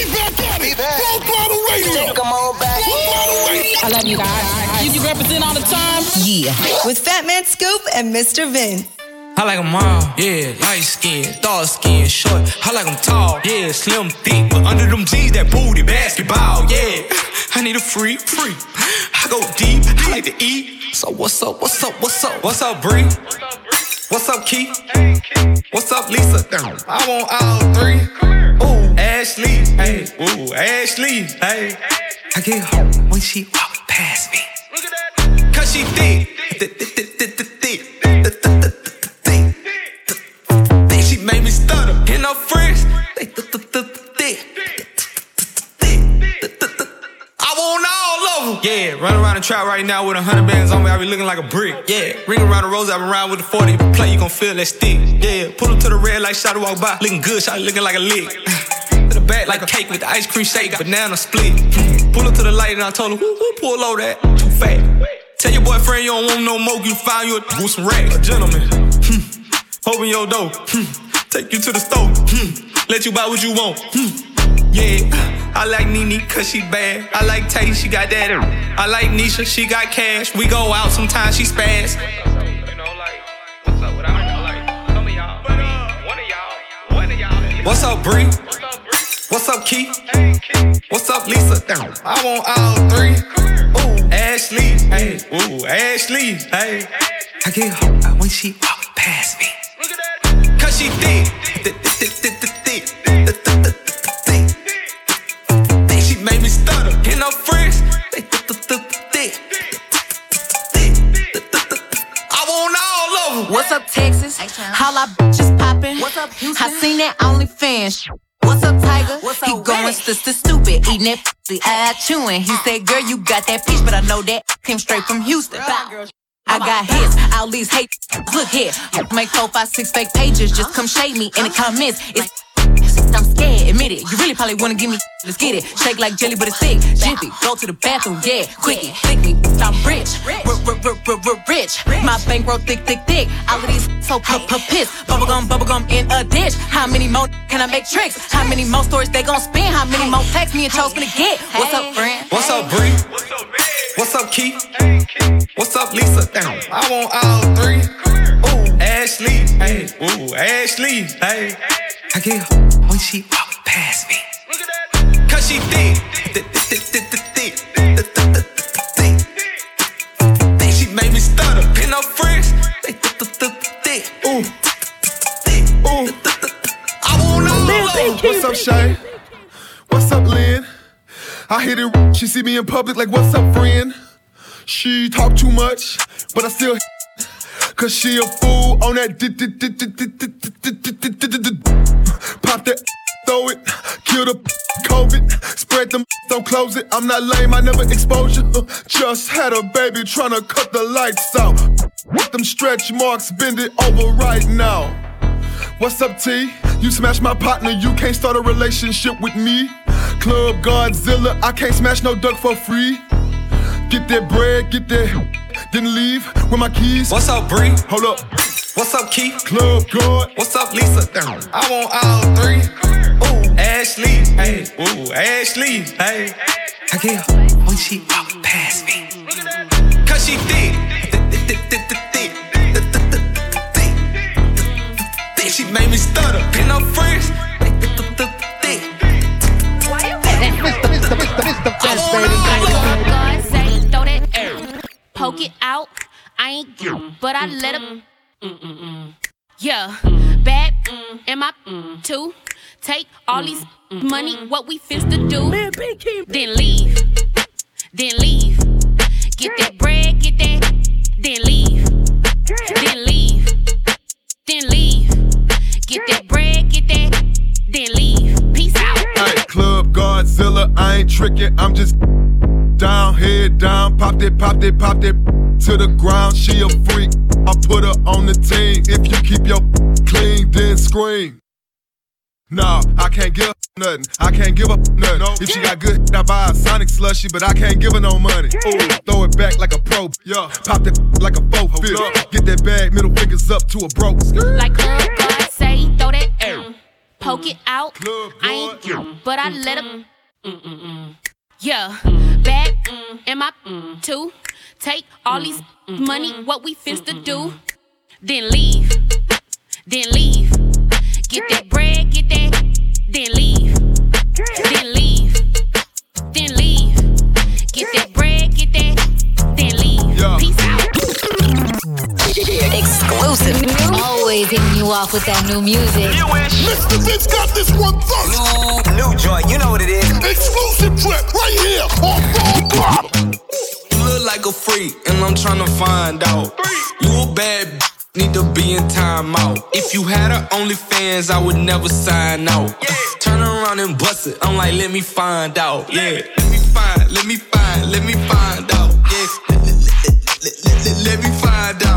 We back at it. Full throttle radio. Come on back. Full throttle radio. I love you guys. You, you represent all the time? Yeah. With Fatman Scoop and Mr. Vince. I like them all, yeah, light skin, dark skin, short. I like them tall, yeah, slim, thick, but under them jeans, that booty, basketball, yeah. I need a free, free. I go deep, I like to eat. So what's up, what's up, what's up? What's up, Bree? What's up, What's up, Keith? What's up, Lisa? I want all three. Ooh, Ashley. Hey, ooh, Ashley. Hey, I get home when she walk past me. Cause she thick. Thick. She made me stutter. In her friends. they them. Yeah, run around the trap right now with a hundred bands on me. I be looking like a brick. Yeah, ring around the rose. I been around with the 40. If you play, you gon' feel that stick. Yeah, pull up to the red light, shot walk by. Looking good, shot looking like a lick. to the back like a cake with the ice cream shake. Banana split. Pull up to the light and I told her, who, who pull over that? Too fat. Tell your boyfriend you don't want no more. You find you a with some racks. A gentleman. Hmm. Open your door. Hmm. Take you to the store. Hmm. Let you buy what you want. Hmm. Yeah, I like Nene cause she bad. I like Tay, she got that. I like Nisha, she got cash. We go out sometimes, she spaz. What's up, Bree? What's up, Keith? What's up, Lisa? I want all three. Ooh, Ashley, hey, ooh, Ashley, hey. I get home when she walk past me. Cause she thick, Texas? How I bitches poppin'? What's up, Houston? I seen that OnlyFans. What's up, Tiger? What's he going sister stupid, eating that pussy, eye chewing. He said, "Girl, you got that peach, but I know that came straight from Houston." I got hits, all these hate. Look here, make four, five, six fake pages. Just come shade me in the comments. It's I'm scared, admit it. You really probably wanna give me. Let's get it. Shake like jelly, but it's thick. Jiffy, go to the bathroom, yeah. Quickie, thick me, I'm rich. Rich. My bankroll thick, thick, thick. All of these so p p piss. Bubblegum, bubblegum in a dish. How many more can I make tricks? How many more stories they gon' spin? How many more texts me and Cho's gonna get? What's up, friend? What's up, Bree? What's up, bitch? What's up, Keith? What's up, Lisa? I want all three. Ooh, Ashley, hey, ooh, Ashley, hey. I get when she walk past me. Cause she thick, cause she thick. What's up, Shay? What's up, Lynn? I hit it. She see me in public like, what's up, friend? She talk too much, but I still Cause she a fool on that Pop that throw it, kill the COVID, spread them, don't close it. I'm not lame, I never expose exposure. Just had a baby tryna cut the lights out. With them stretch marks, bend it over right now. What's up, T? You smash my partner, you can't start a relationship with me. Club Godzilla, I can't smash no duck for free. Get that bread, get that, then leave with my keys. What's up, Bree? Hold up. What's up, Keith? Club good. What's up, Lisa? I want all three. Ooh, Ashley. Hey, ooh, Ashley. Hey, I get when she walk past me. Cause she thick. She made me stutter. Pin up friends. Poke it out. I ain't, but I let him. Yeah, mm. bad mm. am I mm. too? Take all these money, what we finna do? Then leave, then leave. Get that bread, get that, then leave, then leave, then leave. Get that bread, get that, then leave. Peace out. Hey, Club Godzilla, I ain't tricking, I'm just down, head down, popped it, popped it, popped it to the ground. She a freak, I put her on the team. If you keep your clean, then scream. No, I can't give her nothing. I can't give her nothing. If she got good, I buy a Sonic slushy, but I can't give her no money. Ooh, throw it back like a pro. Yeah, pop that like a faux fifth. Get that bag, middle fingers up to a broke. Like Club God say, throw that air. poke it out. I ain't, but I let him. Yeah, back in my two. Take all these money, what we finna do, then leave, then leave. Get that bread, get that, then leave, then leave, then leave. Get that bread, get that, then leave. Peace out. Exclusive. Always hitting you off with that new music. Mr. Vince got this one first. New, new joint, you know what it is. Exclusive trip right here on Full Throttle. Look like a freak, and I'm tryna find out. You a bad b- need to be in timeout. If you had a OnlyFans, I would never sign out. Turn around and bust it. I'm like, let me find out. Yeah, let me find, let me find, let me find out. Yeah, let, let, let, let me find out.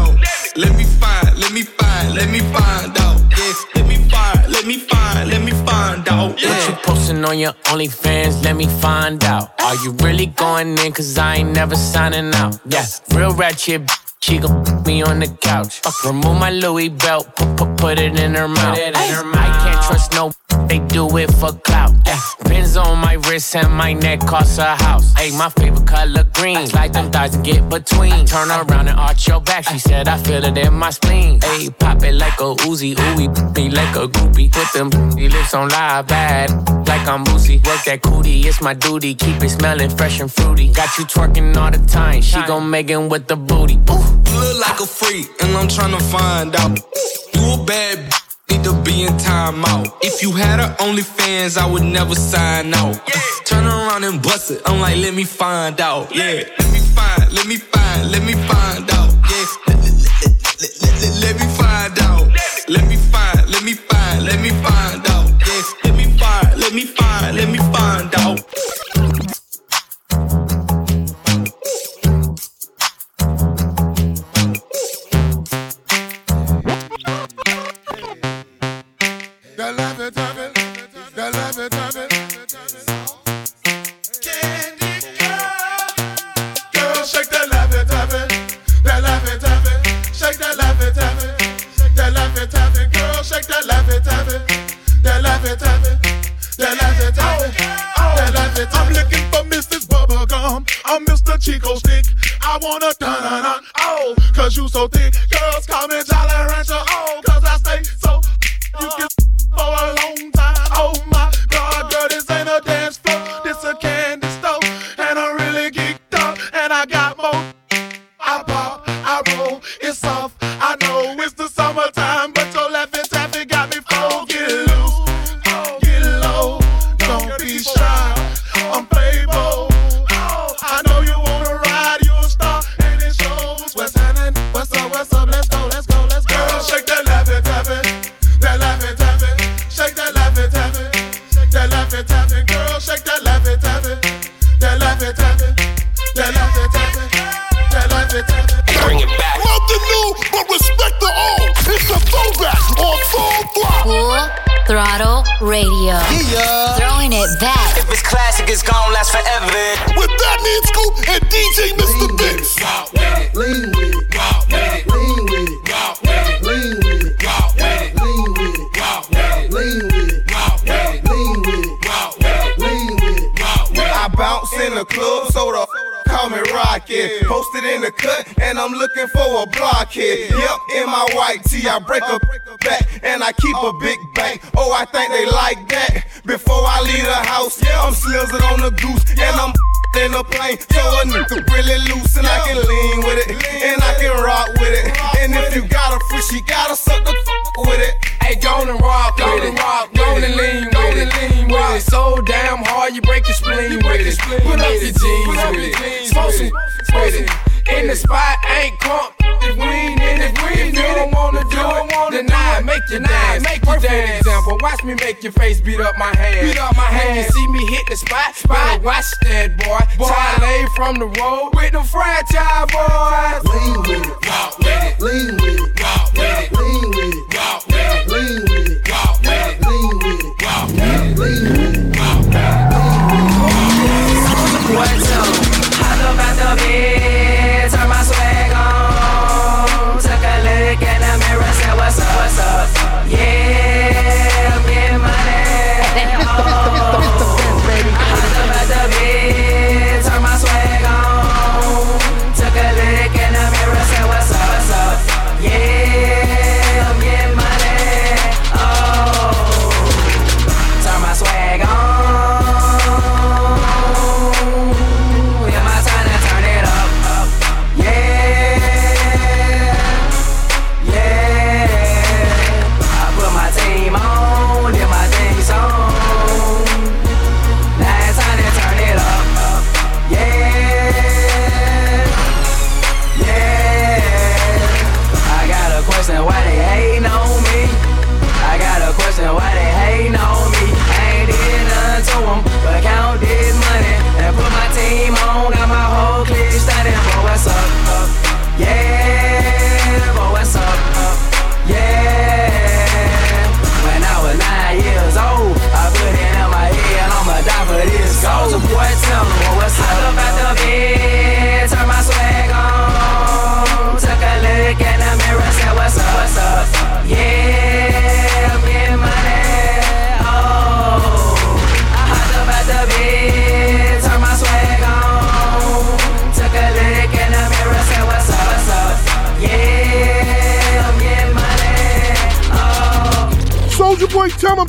Let me find, let me find, let me find out. Yeah, let me find, let me find, let me find out. What you posting on your OnlyFans? Let me find out. Are you really going in? Cause I ain't never signing out. Yeah, real ratchet. b- She gon' put me on the couch. Remove my Louis belt, put, put, put it in her mouth. I can't trust no. They do it for clout. On my wrist and my neck cost a house. Hey, my favorite color green. Slide them thighs and get between. Turn around and arch your back. She said I feel it in my spleen. Hey, pop it like a Uzi, ooey, me like a groupie. Put them lips on live bad, like I'm Boosie. Work that cootie, it's my duty. Keep it smelling fresh and fruity. Got you twerking all the time. She gon' make it with the booty. Ooh. You look like a freak, and I'm tryna find out. You a bad need to be in timeout. If you had a OnlyFans, I would never sign out. Turn around and bust it. I'm like, let me find out. Yeah, let me find, let me find, let me find out. Yeah, let me find out. Let me find, let me find, let me find out. Yeah, let me find, let me find, let me find out. It, I'm looking for Mrs. Bubblegum. I'm Mr. Chico Stick. I wanna dun dun dun. Oh, cause you so thick. Girls call me Jolly Rancher. With it. In the spot, ain't comp. If we ain't in it, if you don't wanna do it, deny it. Make you dance. Make you dance. example. Watch me make your face beat up my hand. Beat up my hand. You see me hit the spot. Better watch that boy. Charlie from the road with the franchise boys. Lean with it. Walk with it. Lean with it. Walk with it. Lean with it. Walk with it. Lean with it. Walk with it. Lean with it. Walk with it. Lean with it. Out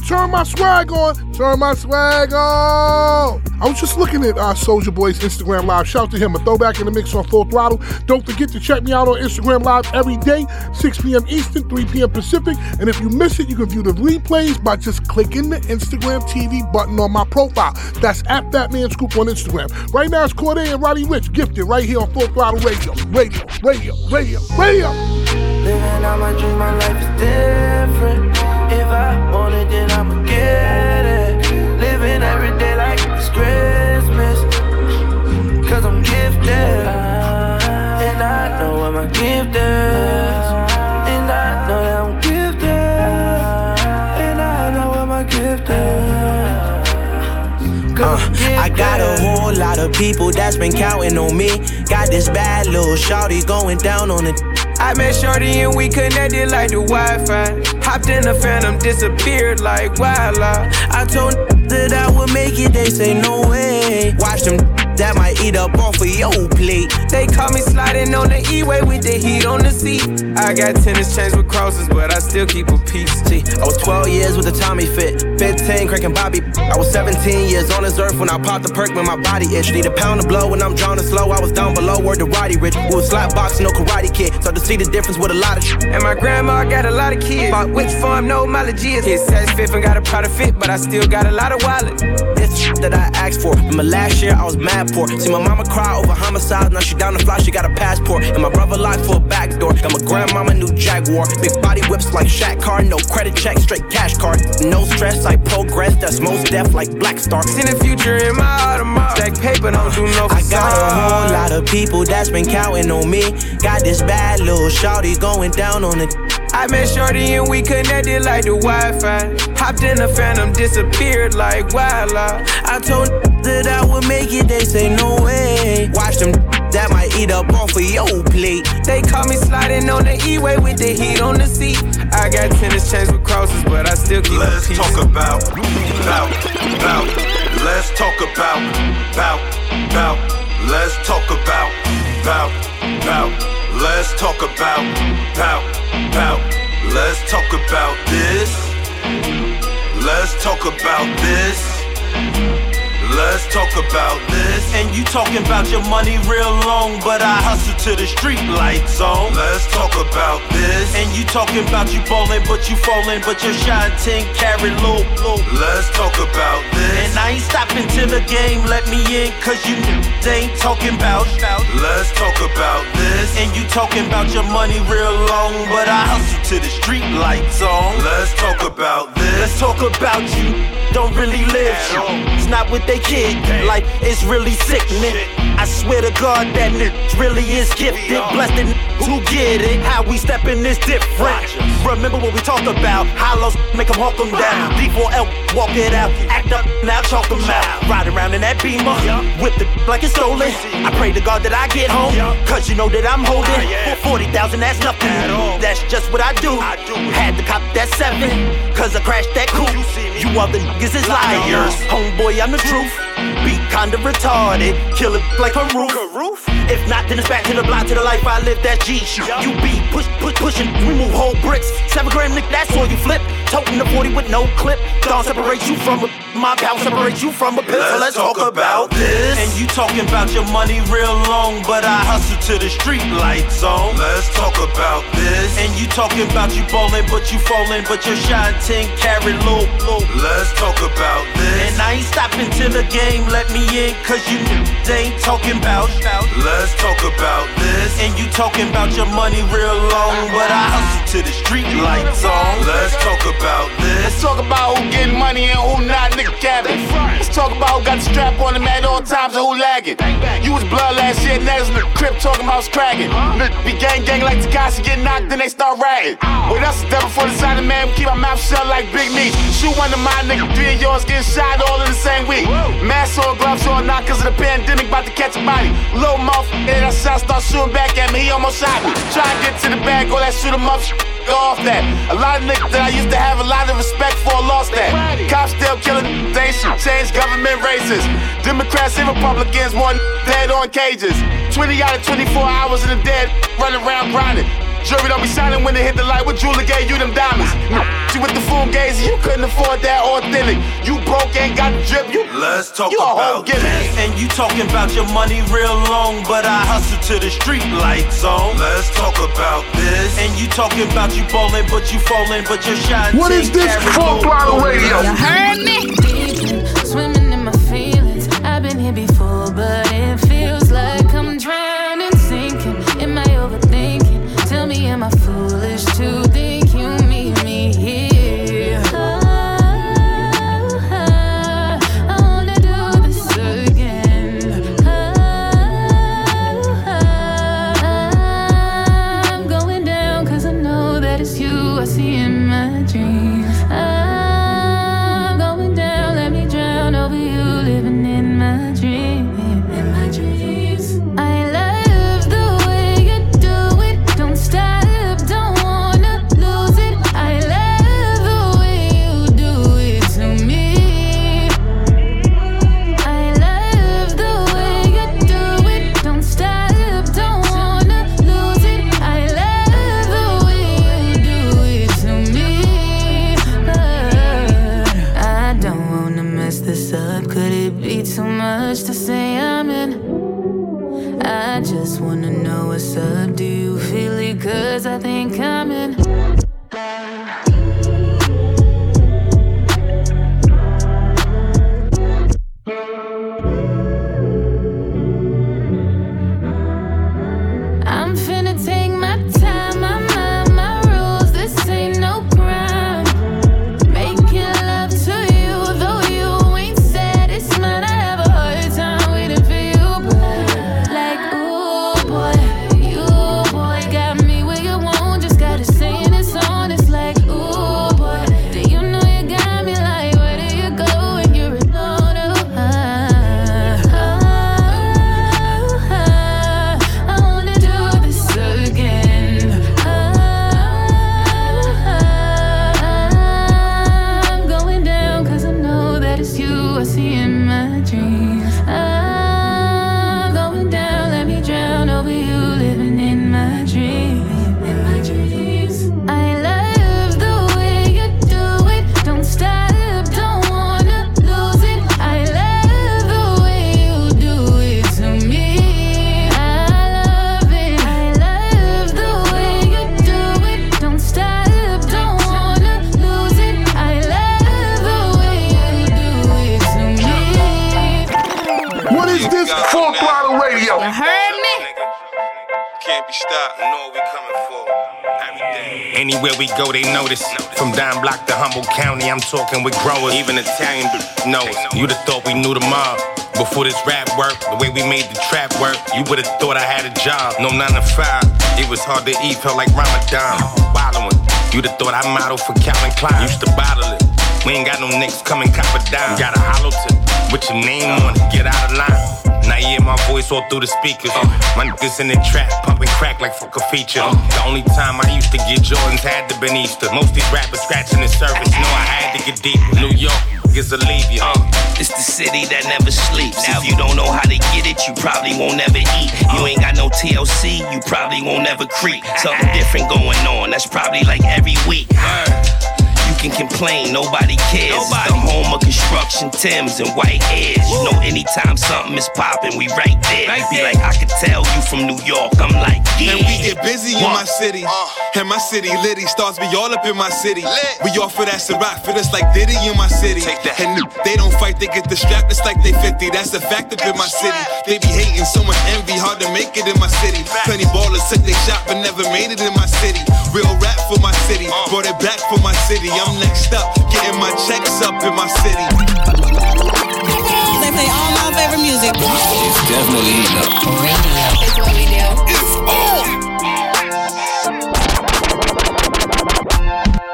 turn my swag on. Turn my swag on. I was just looking at uh, Soulja Boy's Instagram Live. Shout out to him. A throwback in the mix on Full Throttle. Don't forget to check me out on Instagram Live every day, 6 p.m. Eastern, 3 p.m. Pacific. And if you miss it, you can view the replays by just clicking the Instagram TV button on my profile. That's at Fatman Scoop on Instagram. Right now, it's Cordae and Roddy Ricch gifted right here on Full Throttle Radio. Radio, radio, radio, radio. Living out my dream, my life is different. If I it, then I'ma get it. Living every day like it's Christmas. Cause I'm gifted. And I know what my gift is. And I know that I'm gifted. And I know what my gift is. Uh, I got a whole lot of people that's been counting on me. Got this bad little shawty going down on it. I met Shorty and we connected like the Wi-Fi. Hopped in the phantom, disappeared like wildlife. I told that I would make it, they say no way. Watch them that might eat up off of your plate. They caught me sliding on the E-way with the heat on the seat. I got tennis chains with crosses, but I still keep a piece. See, I was 12 years with a Tommy fit, 15 cracking Bobby. I was 17 years on this earth when I popped the perk when my body itch. Need a pound of blow when I'm drowning slow. I was down below where the Roddy Rich. We was slap boxing, no karate kid. So to see the difference with a lot of shit. And my grandma got a lot of kids. Bought which farm, no mileage is. His says fifth and got a proud of fit, but I still got a lot of wallet. This that I asked for. Remember last year I was mad poor. See my mama cry over homicide. Now she down the fly, she got a passport. And my brother lied for a back door. Got my grandmama new Jaguar. Big body whips like Shaq car. No credit check, straight cash card. No stress, I progress. That's most deaf like Black Star. Seen the future in my Audemars. Stack paper, don't do no I got a whole lot of people that's been counting on me. Got this bad little shawty going down on it. I met Shorty and we connected like the Wi-Fi. Hopped in the phantom, disappeared like wildlife. I told that I would make it, they say no way. Watch them that might eat up off of your plate. They caught me sliding on the E-way with the heat on the seat. I got tennis chains with crosses, but I still keep Let's talk about, about, about. Let's talk about, about, about. Let's talk about, about, about. Let's talk about, about, about. Let's talk about this. Let's talk about this. Let's talk about this. And you talking about your money real long, but I hustle to the street lights on. Let's talk about this. And you talking about you ballin', but you fallin', but you're shine 10 carry low, low. Let's talk about this. And I ain't stopping till the game let me in, cause you they ain't talking about. Let's talk about this. And you talking about your money real long, but I hustle to the street lights on. Let's talk about this. Let's talk about you. Don't really live. It's not what they kid. Like it's really sickening. I swear to God that nigga really is gifted. Blessed and who get it. How we step in this different. Remember what we talked about. Hollows make them hawk them down. D4L walk it out. Act up now chalk them out. Ride around in that beamer. Whip the like it's stolen. I pray to God that I get home. Cause you know that I'm holding. For 40,000 that's nothing. That's just what I do. Had to cop that seven. Cause I crashed that coupe. You other niggas is liars. Homeboy, I'm the truth. Be kinda retarded. Kill it like a roof. If not, then it's back to the block, to the life I live. That G shit. You be push, push, pushing. We move whole bricks. Seven gram, nick, that's all you flip. Toting the 40 with no clip. Don't separate you from a my pal, separate you from a pill. So let's talk about this. And you talking about your money real long, but I hustle to the street lights on. Let's talk about this. And you talking about you ballin', but you fallin', but you're shine 10 carry low, low. Let's talk about this. And I ain't stopping till the game let me in, cause you they ain't talking about. Let's talk about this. And you talking about your money real long, but I hustle to the street lights on. Let's talk about this. Let's talk about who getting money and who not, nigga cabin. Let's talk about who got the strap on him at all times and who lagging. You was blood last year, niggas in the crib talking about scragging. Niggas Be gang gang like Tekashi get knocked, then they start ragging. Well, that's the devil for the side of man. Keep my mouth shut like Big Meat. Shoot one of my nigga, three of yours getting shot all in the same week. Mask on, gloves on, not cause of the pandemic, about to catch a body. Low mouth, and that shot start shooting back at me, he almost shot me. Try to get to the bag, all that shoot him up, go off that. A lot of niggas that I used to have a lot of respect for lost that. Cops still killing, they should change government races. Democrats and Republicans, one dead on cages. 20 out of 24 hours in the dead, running around grinding. Jury don't be silent when they hit the light. What jeweler gave you them diamonds? You with the full gaze, you couldn't afford that authentic. You broke, ain't got the drip. You Let's talk you a about gimmick. this. And you talking about your money real long, but I hustle to the street lights on. Let's talk about this. And you talking about you bowling, but you falling, but you're shining. What is this? Full throttle radio. You heard me? I'm talking with growers. Even Italian b- know us. You'd have thought we knew the mob. Before this rap work, the way we made the trap work, you would have thought I had a job. No 9 to 5, it was hard to eat, felt like Ramadan. Wallowing, you'd have thought I modeled for Calvin Klein. Used to bottle it. We ain't got no nicks coming cop a dime. Got a hollow tip with your name on it, get out of line. Hear my voice all through the speakers. Uh. My niggas in the trap, pumping crack like fuck a feature. Uh. The only time I used to get Jordans had to been Easter. Most these rappers scratching the surface, know I had to get deeper. New York is a leave you. Uh. It's the city that never sleeps. Now if you don't know how to get it, you probably won't ever eat. You ain't got no TLC, you probably won't ever creep. Something different going on, that's probably like every week. You can complain, nobody cares. It's the home of construction, Tims and white hairs. You know, anytime something is popping, we right there. Be like, I could tell you from New York. I'm like, yeah. And we get busy in my city. Uh. And my city litty stars be all up in my city. Lit. We all for that Ciroc, fit us like Diddy in my city. And they don't fight, they get distracted, it's like they 50. That's a fact up in my city. They be hating so much envy, hard to make it in my city. Plenty ballers took they shot, but never made it in my city. Real rap for my city, uh. brought it back for my city. I'm next up, getting my checks up in my city. They play all my favorite music. It's definitely heating up. It's what we do. It's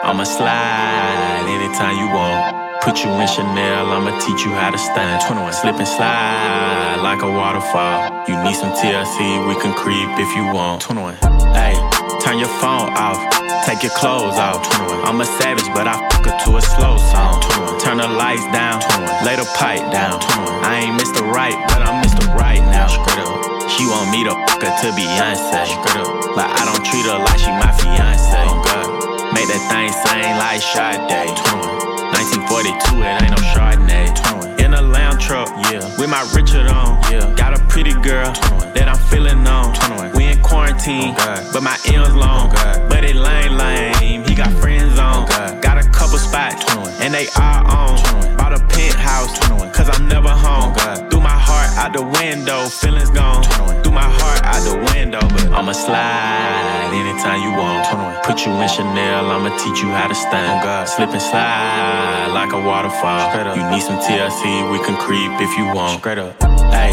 I'ma slide anytime you want. Put you in Chanel, I'ma teach you how to stand. 21. Slip and slide like a waterfall. You need some TLC, we can creep if you want. 21. Hey, turn your phone off, take your clothes off. 21. I'm a savage, but I fuck her to a slow song. Turn the lights down, 21. lay the pipe down. 21. I ain't Mr. Right, but I'm Mr. Right now. She want me to fuck her to Beyonce. But I don't treat her like she my fiance. Oh, Make that thing sing like Sade. 1942, it ain't no Chardonnay. In a lamb truck, yeah, with my Richard on. Yeah, got a pretty girl that I'm feeling on. We in quarantine, but my M's long. But it lame lame, he got friends on. Got a couple spots, and they are on. Bought a penthouse, cause I'm the window, feelings gone. Threw my heart out the window, but I'ma slide anytime you want. Put you in Chanel, I'ma teach you how to stand. Slip and slide like a waterfall. You need some TLC, we can creep if you want. Straight up. Hey,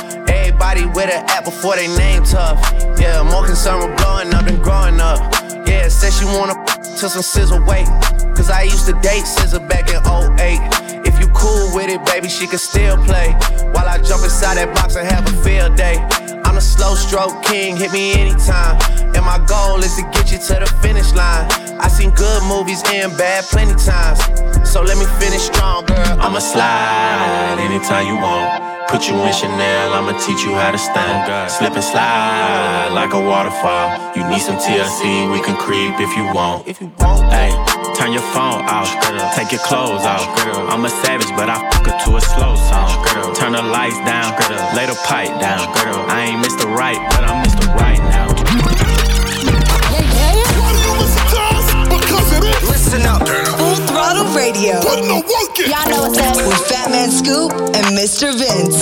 Everybody with an app before they name tough. Yeah, more concerned with blowing up than growing up. Yeah, said she wanna to some scissor weight. Cause I used to date scissor back in 08. If you cool with it, baby, she can still play. While I jump inside that box and have a field day. A slow stroke king, hit me anytime. And my goal is to get you to the finish line. I seen good movies and bad plenty times. So let me finish strong, girl. I'ma slide anytime you want. Put you in Chanel, I'ma teach you how to stand. Slip and slide like a waterfall. You need some TLC, we can creep if you want. If you want, hey, turn your phone off. Take your clothes off. Girl. I'm a savage, but I fuck her to a slow song. Turn the lights down, girl. lay the pipe down. Girl. I ain't Mr. Right, but I'm Mr. Right now. Listen up. Full Throttle Radio. Put the work in. Y'all know what's up. With Fatman Scoop and Mr. Vince.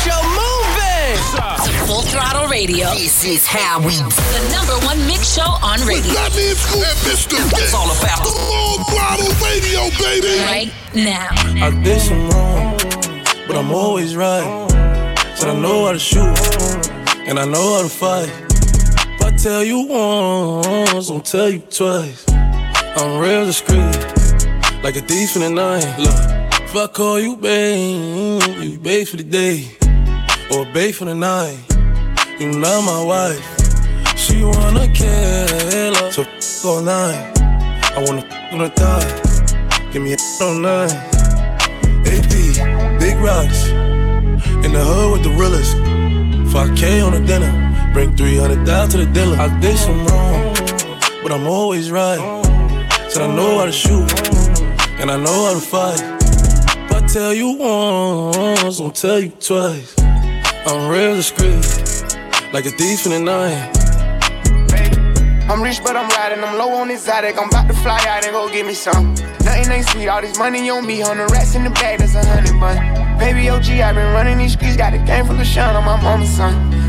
show moving. Full Throttle Radio. This is how we do. The number one mix show on radio. That means Scoop and Mr. It's all about the Full Throttle Radio, baby. Right now. I did some wrong, but I'm always right. Said I know how to shoot, and I know how to fight. If I tell you once, I'll tell you twice. I'm real discreet, like a thief in the night. Look, if I call you babe, you babe for the day, or babe for the night. You not my wife. She wanna kill her, so f all night. I wanna f on the thigh. Give me a on nine. AP, big rocks. In the hood with the realest. 5K on the dinner. Bring 300 down to the dealer. I did some wrong, but I'm always right. Said I know how to shoot, and I know how to fight. If I tell you once, I'll tell you twice. I'm real discreet, like a thief in the night. I'm rich, but I'm riding. I'm low on exotic. I'm about to fly out and go get me some. Nothing ain't sweet. All this money on me. The rats in the bag, that's a hundred bun. Baby OG, i been running these streets. Got a game full of shine on my mama's son.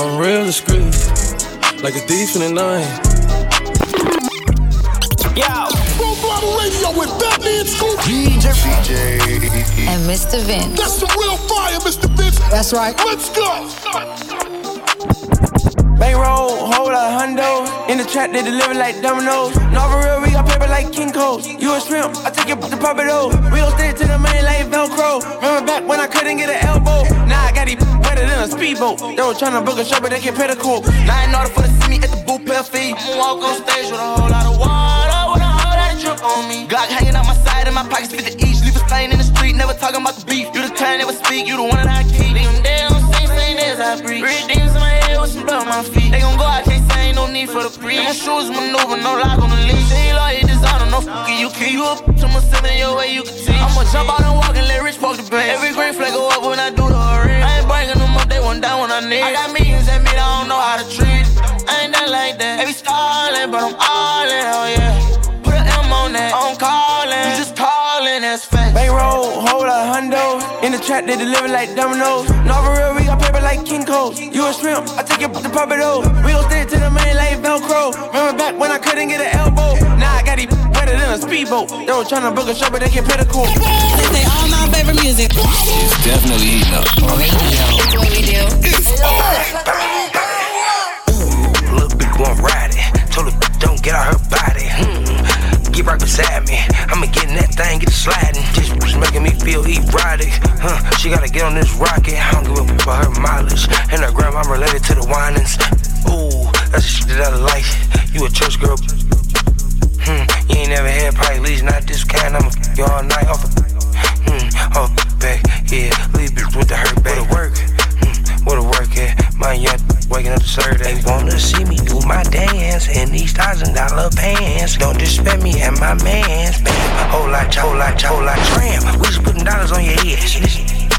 I'm real discreet, like a thief in the night. Yo. Full throttle radio with Fatman Scoop. DJ And Mr. Vince. That's the real fire, Mr. Vince. That's right. Let's go. Bankroll, hold a hundo. In the trap, they deliver like dominoes. No, for real, we got paper like King Cole. You a shrimp, I take it the puppet though. We gon' stick to the main like Velcro. Remember back when I couldn't get an elbow? Now I got these wetter than a speedboat. They were tryna book a show, but they can't pay the court. Now in order for to see me at the boot pill fee. Walk on stage with a whole lot of water, with a whole lot of drip on me. Glock hanging out my side and my pockets 50 each. Leave a stain in the street, never talking about the beef. You the kind never speak, you the one that I keep. Them on scene, same as I breathe. Red things in my on my feet. They gon' go, I can't say ain't no need for the pre. My shoes maneuver, no lock on the leash. Say lawyer designer, no fucking you keep you up to my seven your way you can see. I'ma jump out and walk and let Rich park the band. Every green flag go up when I do the ring. I ain't bringing them up, they one down when I need. I got millions that mean I don't know how to treat. I ain't that like that. Every stalling, but I'm all in, oh yeah. Put an M on that, I'm calling. You just calling, that's fact. Bankroll, hold a hundo. In the trap, they deliver like dominoes. No, for real, we got paper like King Cole. You a shrimp, I take it the puppet though. We gon' stick to the main like Velcro. Remember back when I couldn't get an elbow? Now I got these better than a speedboat. They were tryna book a show, but they can't pay the court. They say all my favorite music. It's definitely heating up. It's what we do. It's Little bitch gon' ride it. Told her don't get out her body. Get right beside me. I'ma get in that thing, get it sliding. Just was making me feel erotic. Huh? She gotta get on this rocket. I don't give a fuck about her mileage. And her grandma related to the whinings. Ooh, that's the shit that I like. You a church girl. Hmm. You ain't never had probably least not this kind. I'ma f you all night off. A, hmm. Oh, back, yeah. Leave bitch with the hurt back. What work? Hmm. What a work at? My young waking up to They wanna see me do my dance in these thousand dollar pants. Don't disrespect me and my mans. Bam, whole lot, whole lot, whole lot. Tram, we just putting dollars on your head.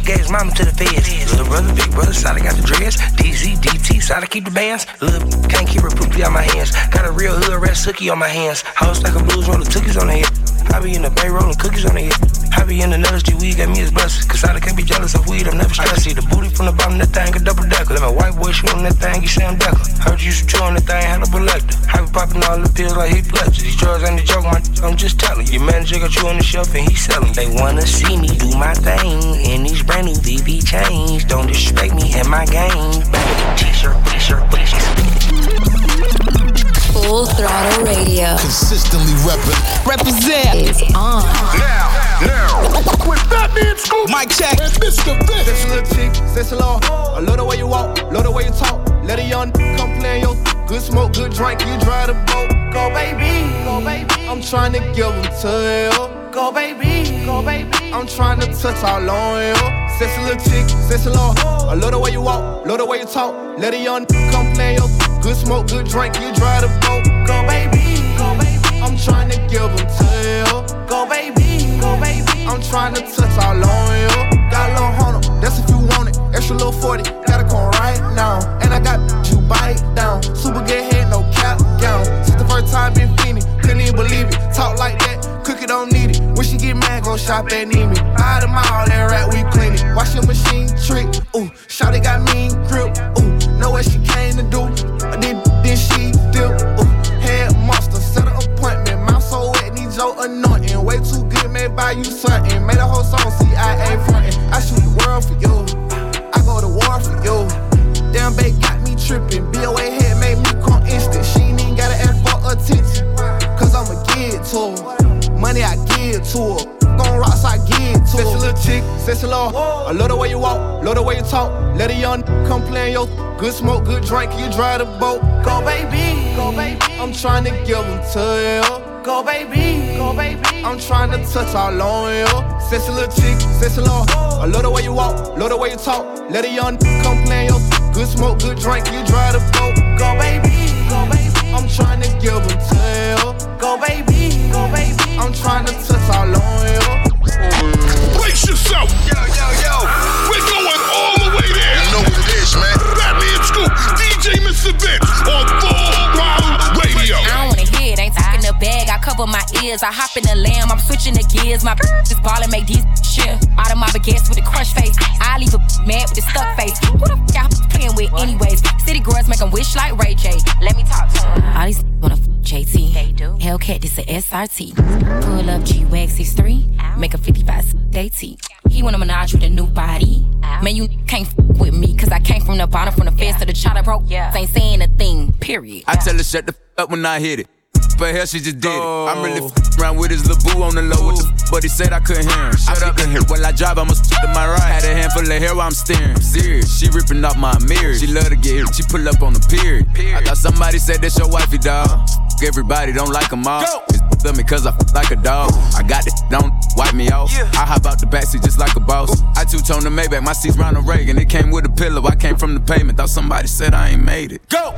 Gave his mama to the feds. Little brother, big brother, I got the dress. DZ, DT, I keep the bands. Little can't keep her poopy on my hands. Got a real hood red sookie on my hands. House like a blues roll the cookies on the head. I be in the bay rolling cookies on the head. I be in the nuts, G weed got me as blessed. Cause I can't be jealous of weed, I'm never stressed. I see the booty from the bottom, of that thing a double decker. Let my white boy shoot on that thing, you Sam Decker. Heard you used to chew on that thing, Hannibal Lecter. I be popping all the pills like he pledged. These drugs ain't a joke, my I'm just telling. Your manager got you on the shelf and he selling. They wanna see me do my thing in these brand new VV chains. Don't disrespect me and my game. T-shirt, t-shirt, t-shirt. Full Throttle Radio. Consistently reppin'. Represent is on. Now, now. With Mic check. And Mr. Vince. Sexy little chick, sexy long. I love the way you walk, love the way you talk. Let a young come play in your good smoke, good drink. You drive the boat. Go baby, go baby. I'm trying to give them to you. Go baby, go baby. I'm trying to touch all on you. a little chick, sexy long. I love the way you walk, love the way you talk. Let a young come play in your good smoke, good drink. You drive the boat. Go baby, go baby. I'm trying to give them to you. Go baby. I'm trying to touch all on you. Got a little hunter, that's if you want it. Extra little 40, gotta come right now. And I got you bite down. Super good head, no cap down. Since the first time been feeling, couldn't even believe it. Talk like that, cookie don't need it. When she get mad, go shop at Neiman. Out of mile, that rat, we clean it. Wash your machine trick, ooh. Shawty got mean grip, ooh. Know what she came to do. Then, then she made by you something. Made a whole song, CIA frontin'. I shoot the world for you. I go to war for you. Damn, babe got me trippin'. BOA head made me come instant. She ain't even gotta ask for attention. Cause I'ma give it to her. Money I give to her. Gon' rocks I give to her. Sexy little chick, sexy little. I love the way you walk, love the way you talk. Let a young come play your good smoke, good drink. You drive the boat. Go baby, go baby. I'm trying to give them to you. Go baby, go baby. I'm trying to touch all on you. Sexy little chick, sexy little. I love the way you walk, love the way you talk. Let a young come play in your Good smoke, good drink, you drive the boat. Go baby, go baby. I'm trying to give them tail. Go baby, go baby. I'm trying to touch all on you. Brace yourself. Yo, yo, yo. Cover my ears, I hop in the lamb, I'm switching the gears. My b just ballin' make these shit. Out of my baguettes with a crush face. I leave a mad with a stuck face. Who the f y'all playing with, anyways? City girls make 'em wish like Ray J. Let me talk to 'em. All these wanna f JT. They do. Hellcat, this a SRT. Pull up G Wag 63, make a 55 AT. He wanna menage with a new body. Man, you can't f with me, cause I came from the bottom, from the fence to the chopper, broke. Yeah. Ain't saying a thing, period. I tell her shut the f up when I hit it. But hell, she just did it. I'm really f around with his little boo on the low. What the f- but he said I couldn't hear him. Shut up and hear. While I drive, I'ma to my right. Had a handful of hair while I'm steering. I'm serious. She ripping off my mirror. She love to get hit. She pull up on the period. I thought somebody said that's your wifey, dog. Everybody don't like them all. It's feel me cause I f like a dog. I got it, don't wipe me off. I hop out the backseat just like a boss. I two-tone the Maybach, my seat's Ronald Reagan. It came with a pillow, I came from the pavement. Thought somebody said I ain't made it. Go!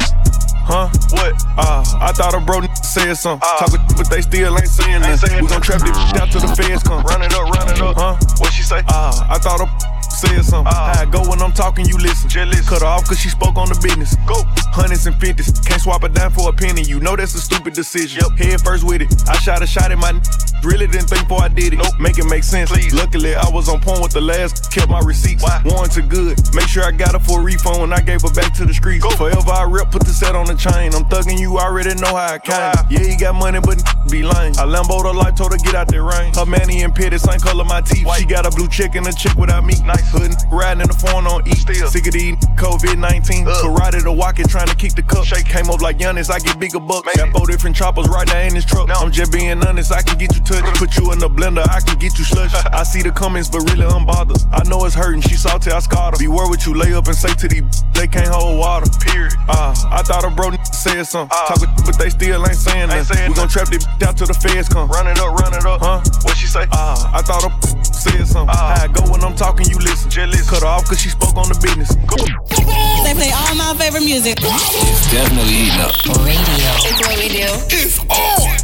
Huh? What? Uh, I thought a bro n- said something. Uh, Talk but they still ain't saying nothing. We gon' trap this down till the feds come. Run it up, run it up. Huh? What she say? Uh, I thought a said something. Uh, I go when I'm talking, you listen. Jealous. Cut her off cause she spoke on the business. Go. Hundreds and fifties. Can't swap a dime for a penny. You know that's a stupid decision. Yep. Head first with it. I shot a shot at my n- Really didn't think before I did it. Nope. Make it make sense. Please. Luckily, I was on point with the last. Kept my receipts. Why? Warranted good. Make sure I got her for a refund when I gave her back to the streets. Go. Forever I rep, put the set on the chain. I'm thugging you, already know how I came. Yeah, you got money, but n- be lame. I Lambo the life, told her get out that rain. Her manny and pitted, same color my teeth. She got a blue chick and a chick without me. Nice hood, n- riding in the phone on E. Still. Sick of these COVID 19. Karate to walk it, trying to kick the cup. Shake came up like Giannis, I get bigger bucks. Got four different choppers right now in this truck. I'm just being honest, I can get you touched. Put you in the blender, I can get you slush. I see the comments, but really I'm unbothered. I know it's hurting, she salty, I scarred her. Beware what you lay up and say to these, they can't hold water. Period. Uh, I thought a bro n- said something. Talk with, but they still ain't saying nothing. We gon' trap this out till the feds come. Run it up, run it up. Huh? What she say? Uh, I thought a said something. How I go when I'm talking, you listen. Jealous. Cut her off cause she spoke on the business. Go. They play all my favorite music. It's definitely heating up. Radio. It's what we do. It's on.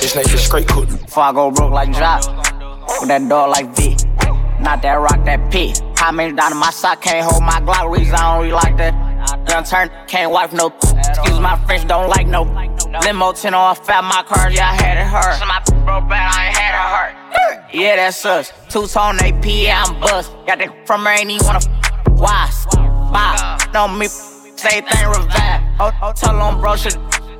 This nigga straight cook. Before I go broke like Jock, with that dog like V. Not that rock, that pit. How many down in my sock can't hold my Glock? Reason I don't really like that. Young turn, can't wipe no. Excuse my French, don't like no. Limo 10 on fat, my car, yeah, I had it hurt. So my broke bad, I ain't had it hurt. Yeah, that's us. Two tone AP, yeah, I'm bust. Got that from her, ain't even wanna f- why? Bye. Know me, say thing revive. Oh, oh, tell him, bro, shit.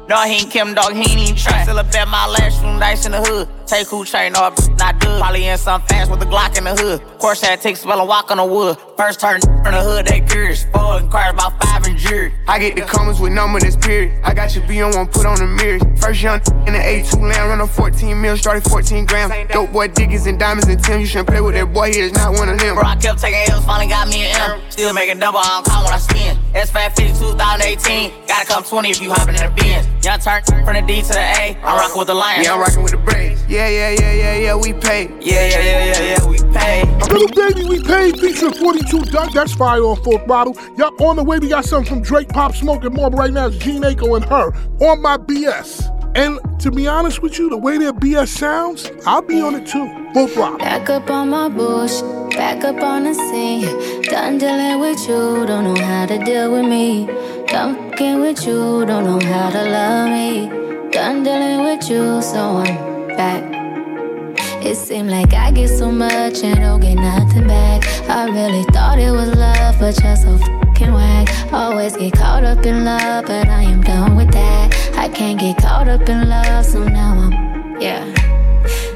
No, he ain't Kim, dog, he ain't even try. Still a bet my last room dice in the hood. Take who chain, no, not good. Probably in some fast with a Glock in the hood. Course had take spell and walk on the wood. First turn from the hood, they curious. Four and cars about five and jury. I get the comments with number this period. I got your B on one, put on the mirrors. First young in the A2 land, run a 14 mil, started 14 grams. Dope boy Dickies and diamonds and Tim. You shouldn't play with that boy, he is not one of them. Bro, I kept taking L's, finally got me an M. Still making double, I don't call when I spin. S550 2018. Gotta come 20 if you hopping in the Benz. Young turn from the D to the A. I'm rocking with the Lions. Yeah, I'm rocking with the Braves. Yeah, yeah, yeah, yeah, yeah, yeah, we pay. Yeah, yeah, yeah, yeah, yeah, we pay. Little baby, we paid featuring 42 Dugg. That's fire on full throttle. Yup, on the way, we got something from Drake, Pop Smoke, and more. But right now, it's Jhené Aiko and her on my BS. And to be honest with you, the way their BS sounds, I'll be on it too. Full throttle. Back up on my bush, back up on the scene. Done dealing with you, don't know how to deal with me. Done fucking with you, don't know how to love me. Done dealing with you, so I'm back. It seemed like I get so much and don't get nothing back. I really thought it was love, but you're so fucking whack. Always get caught up in love, but I am done with that. I can't get caught up in love, so now I'm, yeah.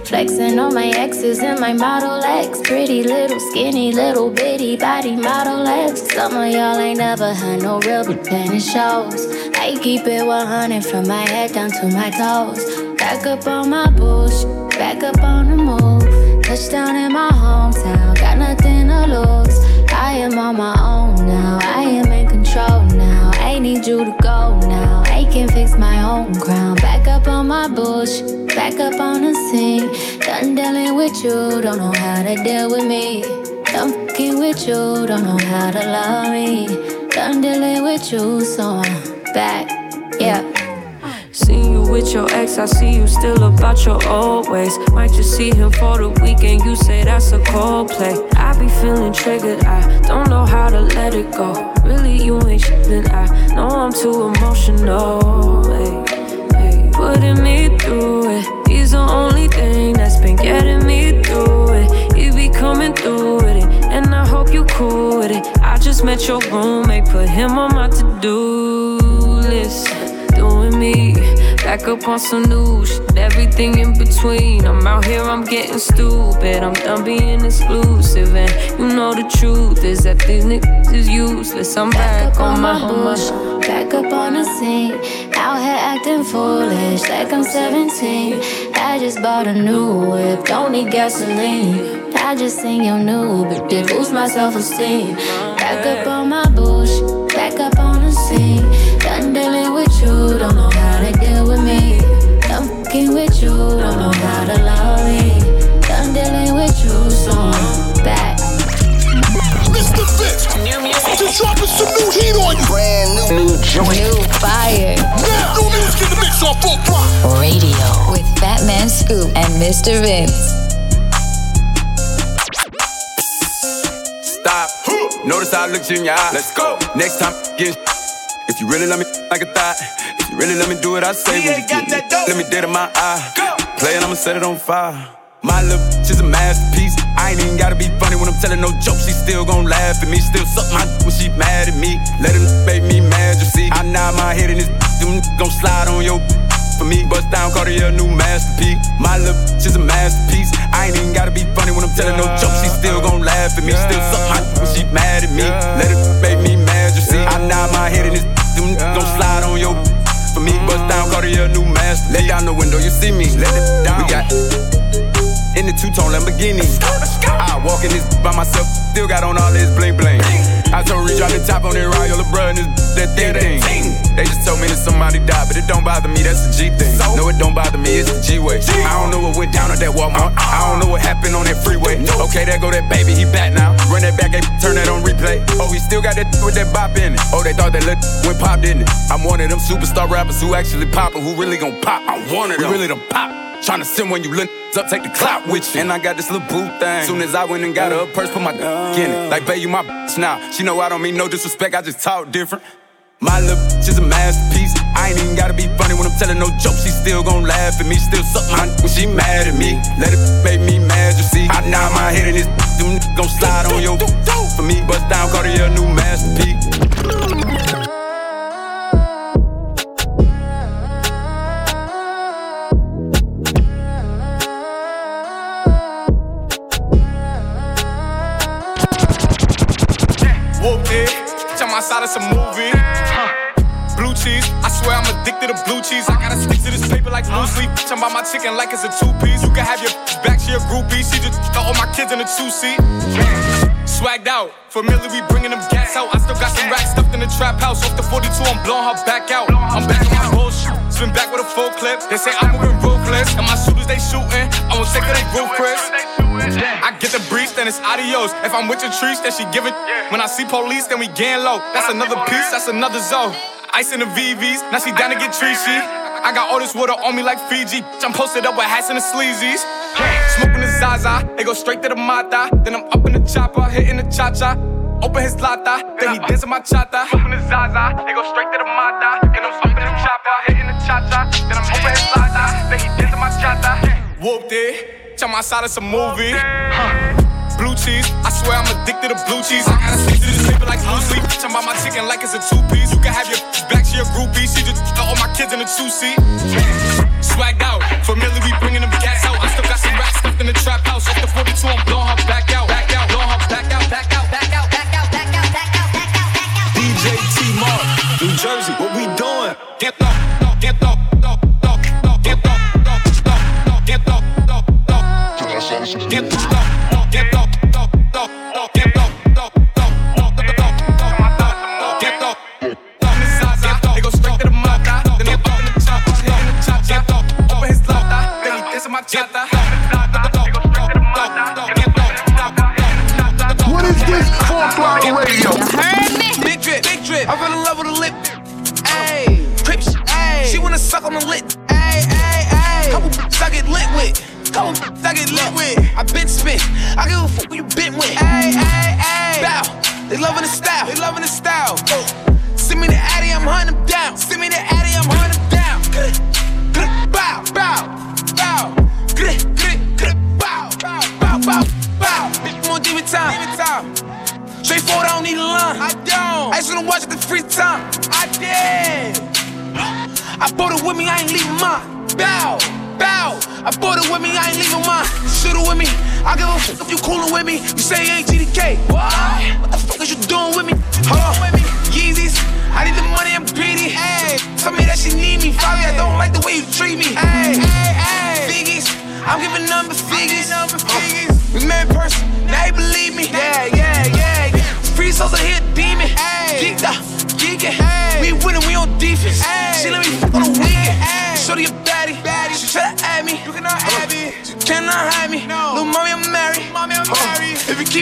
Flexing on my exes and my Model X. Pretty little, skinny, little bitty body Model X. Some of y'all ain't never had no real then shows. I keep it 100 from my head down to my toes. Back up on my bush, back up on the move. Touchdown in my hometown, got nothing to lose. I am on my own now, I am in control now. I need you to go now, I can fix my own crown. Back up on my bush, back up on the scene. Done dealing with you, don't know how to deal with me. Done fucking with you, don't know how to love me. Done dealing with you, so I'm back, yeah. See you with your ex, I see you still about your old ways. Might just see him for the weekend, you say that's a cold play. I be feeling triggered, I don't know how to let it go. Really, you ain't shit, I know I'm too emotional. Hey, hey, putting me through it. He's the only thing that's been getting me through it. He be coming through with it, and I hope you cool with it. I just met your roommate, put him on my to do list. Me, back up on some new shit, everything in between. I'm out here, I'm getting stupid. I'm done being exclusive, and you know the truth is that these niggas is useless. I'm back, on my bush, back up on the scene. Out here acting foolish, like I'm 17. I just bought a new whip, don't need gasoline. I just seen your new, but it boosts my self esteem. Back up on my bush, back up on Mr. Vince. Stop. Notice how I looked you in your eye. Let's go. Next time, get if you really let me like a thought, if you really let me do what I say, when you get me, let me dead in my eye. Go. Play it, I'ma set it on fire. My little bitch is a masterpiece. I ain't even gotta be funny when I'm telling no jokes. She still gon' laugh at me. Still suck my d- when she mad at me. Let him make me mad, you see. I nod my head in this them gon' slide on your for me. Bust down, call Cartier, new masterpiece. My little bitch is a masterpiece. I ain't even gotta be funny when I'm telling no jokes. She still gon' laugh at me. Still suck my when she mad at me. Let it make me mad, you see. I nod my head in this them gon' slide on your for me. Bust down, call Cartier, new masterpiece. Let down the window, you see me. Let it down. We got in the two-tone Lamborghini. I walk in this by myself, still got on all this bling bling. I told Reach drop the top on that Royal LeBron, this that thing thing. They just told me that somebody died, but it don't bother me, that's the G thing. No, it don't bother me, it's the G way. I don't know what went down at that Walmart. Uh-uh. I don't know what happened on that freeway. Okay, there go that baby, he back now. Run that back, hey, turn that on replay. Oh, he still got that with that bop in it. Oh, they thought that look went pop, didn't it? I'm one of them superstar rappers who actually pop and who really gon' pop. I wanted them. We really done pop. Tryna send when you look up, take the clout with you. And I got this little boo thing. Soon as I went and got her a purse, put my d- in it. Like, babe, you my bitch now. She know I don't mean no disrespect, I just talk different. My little bitch is a masterpiece. I ain't even gotta be funny when I'm telling no jokes. She still gon' laugh at me, still suck my when she mad at me. Let it make me mad, you see. I nod my head in this them gon' slide on your for me. Bust down, Cartier, new masterpiece. Whooped eh. it. Tell my side it's a movie. Swear I'm addicted to blue cheese. I gotta stick to this paper like blue sleep. Bitch, I'm by my chicken like it's a two piece. You can have your back, she a groupie. She just got all my kids in a two seat. Swagged out, familiar, we bringing them gas out. I still got some racks stuffed in the trap house. Off the 42, I'm blowing her back out. I'm back on my bullshit. Spin back with a full clip. They say I'm moving ruthless. And my shooters, they shooting. I won't take of they roof, Chris. I get the breeze, then it's adios. If I'm with your trees, then she give it. When I see police, then we gang low. That's another piece, that's another zone. Ice in the VVs, now she down to get treachy. I got all this water on me like Fiji. I'm posted up with hats and the sleazies. Smoking the Zaza, it go straight to the Mata. Then I'm up in the chopper, hitting the cha cha. Open his lata, then he dancing my chata. Smoking the Zaza, it go straight to the Mata. Then I'm up in the chopper, hitting the cha cha. Then I'm open his lata, then he dancing my chata. Whooped it, tell my side it's a movie. Huh. Blue cheese, I swear I'm addicted to blue cheese. I gotta stick to this paper like blue sleep. Bitch, my chicken like it's a two piece. You can have your back, she a groupie. She just all my kids in a two seat. Swagged out, familiar, we bringing them gas out. I still got some racks stuffed in the trap house. Off the 42, I'm blowing her. Back I give a fuck if you coolin' with me. You say you ain't GDK. What? What the fuck is you doing with me? Hold on with me. Yeezys. I need the money, I'm greedy. Hey, tell me that she need me. Fabi, I don't like the way you treat me. Hey, hey, hey. Figgies. I'm giving number figures. Number figures. We met in person. Now you believe me. Yeah, yeah, yeah. yeah. Free souls are here, demon. Geeked up, geeking. We winning, we on defense. She let me fuck on the weekend. Shorty a baddie. baddie. She try to add me. You cannot have me. She cannot hide me. No.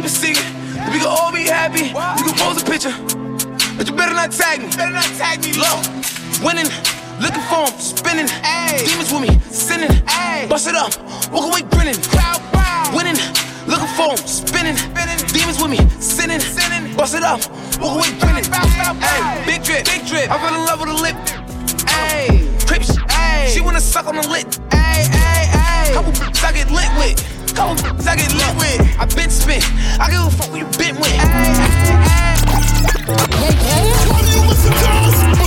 Keep it secret, we can all be happy. You can pose a picture. But you better not tag me. Better not tag me. Low. Winning. Looking for him, spinning. Ay. Demons with me, sinning. Ay. Bust it up, walk away grinning. Bow, bow. Winning, looking for him, spinning. spinning. Demons with me, sinning. sinning. Bust it up, walk away grinning. Ay. Big drip, big drip. I fell in love with a lip. Ay. Crips, ay. She wanna suck on the lip. Ay, ay, ay. Couple I get lit with. Couple I get lit with. I been spit. I give a fuck who you been with. Ay, ay, ay.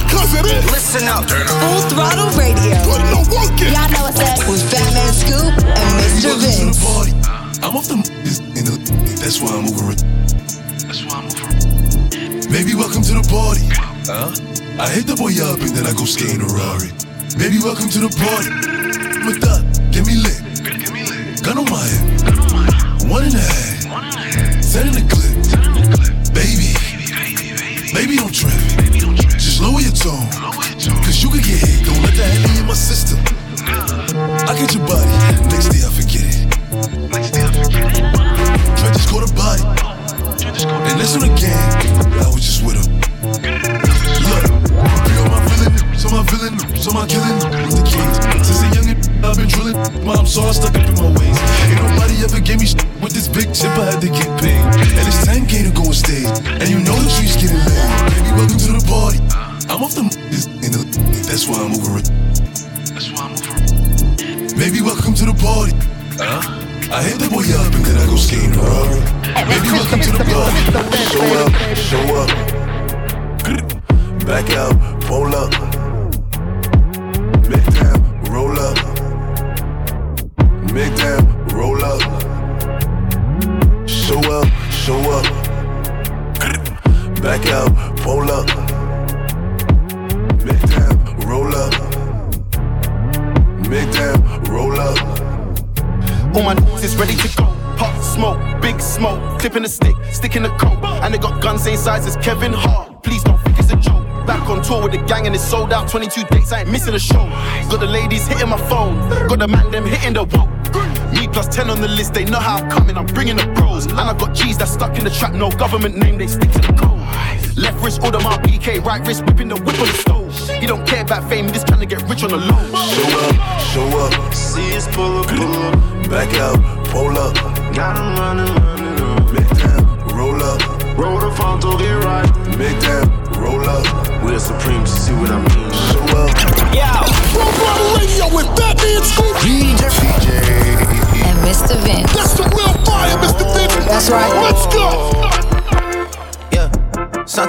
Because it is. Listen up. Full throttle radio. Y'all know what's up with Fatman Scoop and Mr. Vince. I'm off the in the that's why I'm over it. That's why I'm over it. Baby, welcome to the party. Huh? I hit the boy up and then I go skating a Rari. Baby, welcome to the party. With that, get me lit. Gun on my head. One and a half. Set in the clip. Baby. Baby, don't trip. Just lower your tone. Cause you could get hit. Don't let that hang in my system. I get your body. Next day I forget it. Next day I forget it. Try just caught a body. And on the. I was just with him. Look, bring on my villain, so my villain, so my killing with the kids. Since a youngin', I've been drilling. Mom saw I stuck up big chip. I had to get paid. And it's 10k to go on stage. And you know the streets getting laid. Baby, welcome to the party. I'm off the in the that's why I'm over it. That's why I'm over it. Baby, welcome to the party. Huh? I hit the boy up and then I go skating around. Baby, welcome to the party. Show up, show up. Back out, pull up. Back out, pull up. Make down, roll up. Make down, roll up. All my is ready to go. Pop smoke, big smoke, clipping a stick, stick in the coat. And they got guns same size as Kevin Hart. Please don't think it's a joke. Back on tour with the gang and it's sold out. 22 dates, I ain't missing a show. Got the ladies hitting my phone, got the man them hitting the wall. Me plus 10 on the list, they know how I'm coming, I'm bringing the pros. And I got G's that stuck in the trap, no government name, they stick to the code. Left wrist, order my PK, right wrist, whipping the whip on the stove. He don't care about fame, he just trying to get rich on the low. Show up, show up. See us pull up, pull up. Back out,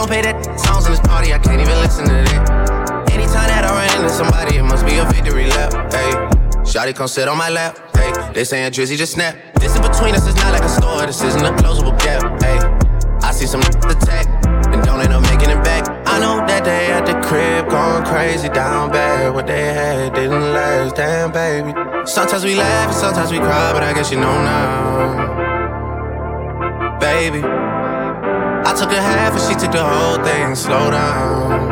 Don't pay that songs in this party, I can't even listen to that. Anytime that I run into somebody, it must be a victory lap. Hey, Shotty come sit on my lap. Hey, they saying Drizzy just snap. This in between us is not like a store, this isn't a closable gap. Hey, I see some attack and don't end up making it back. I know that they at the crib going crazy down bad. What they had didn't last, damn baby. Sometimes we laugh and sometimes we cry, but I guess you know now, baby. Took a half and she took the whole thing. Slow down,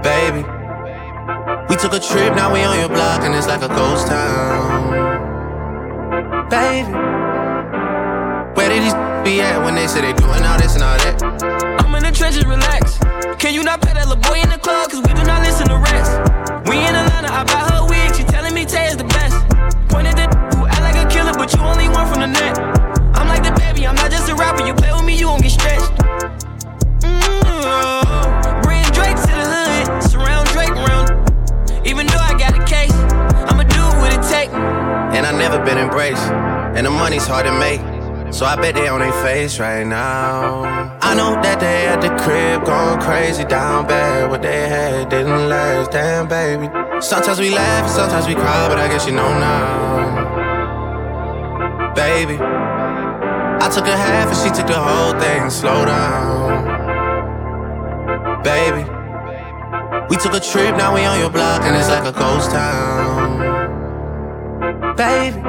baby. We took a trip, now we on your block and it's like a ghost town, baby. Where did these be at when they say they doing all this and all that? I'm in the trenches, relax. Can you not pay that little boy in the club? Cause we do not listen to rest. We in Atlanta, I buy her wig, she telling me Tay is the best. Pointed at who act like a killer, but you only one from the net. I'm not just a rapper. You play with me, you gon' get stretched. Mm-hmm. Bring Drake to the hood, surround Drake around. Even though I got a case, I'ma do what it take. And I never been embraced, and the money's hard to make. So I bet they on their face right now. I know that they at the crib going crazy down bad. What they had didn't last, damn baby. Sometimes we laugh, sometimes we cry, but I guess you know now, baby. I took a half and she took the whole thing. Slow down, baby. We took a trip, now we on your block, and it's like a ghost town, baby.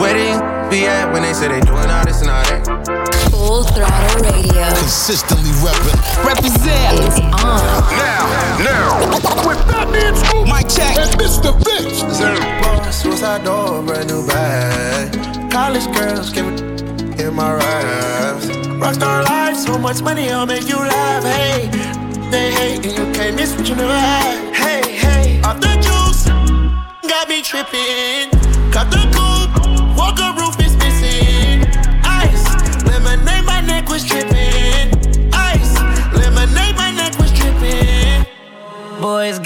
Where you be at when they say they doing all this and all that? Full throttle radio. Consistently reppin'. Represent. It's on. Now, now, with Fatman Scoop Mike check. and Mr. Vince. Suicide door, brand new bag. College girls give it in my raps. Rockstar life, so much money, I'll make you laugh. Hey, they hate and you can't miss what you never had. Hey, hey, off the juice, got me tripping. Cut the coupe, walker roof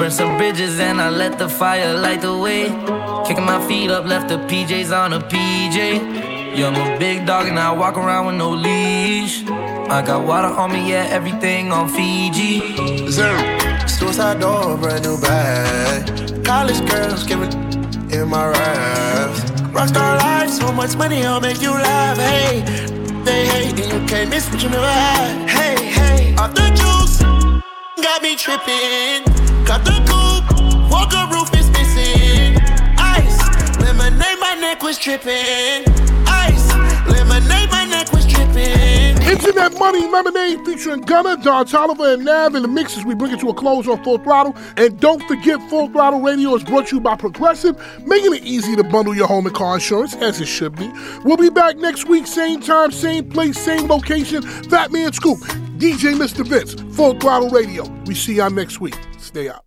Burn some bridges and I let the fire light the way. Kicking my feet up, left the PJs on a PJ. Yeah, I'm a big dog and I walk around with no leash. I got water on me, yeah, everything on Fiji. Suicide door, brand new bag. College girls give it in my raps. Rockstar life, so much money, I'll make you laugh. Hey, they hate and you can't miss what you never had. Hey, hey, off the juice, got me tripping. Walker roof is missing. Ice, lemonade, my neck was tripping. Ice, lemonade, my neck was tripping. Internet Money Lemonade featuring Gunna, Don Toliver, and Nav in the mix as we bring it to a close on Full Throttle. And don't forget, Full Throttle Radio is brought to you by Progressive, making it easy to bundle your home and car insurance, as it should be. We'll be back next week, same time, same place, same location. Fatman Scoop, DJ Mr. Vince, Full Throttle Radio. We see y'all next week. Stay out.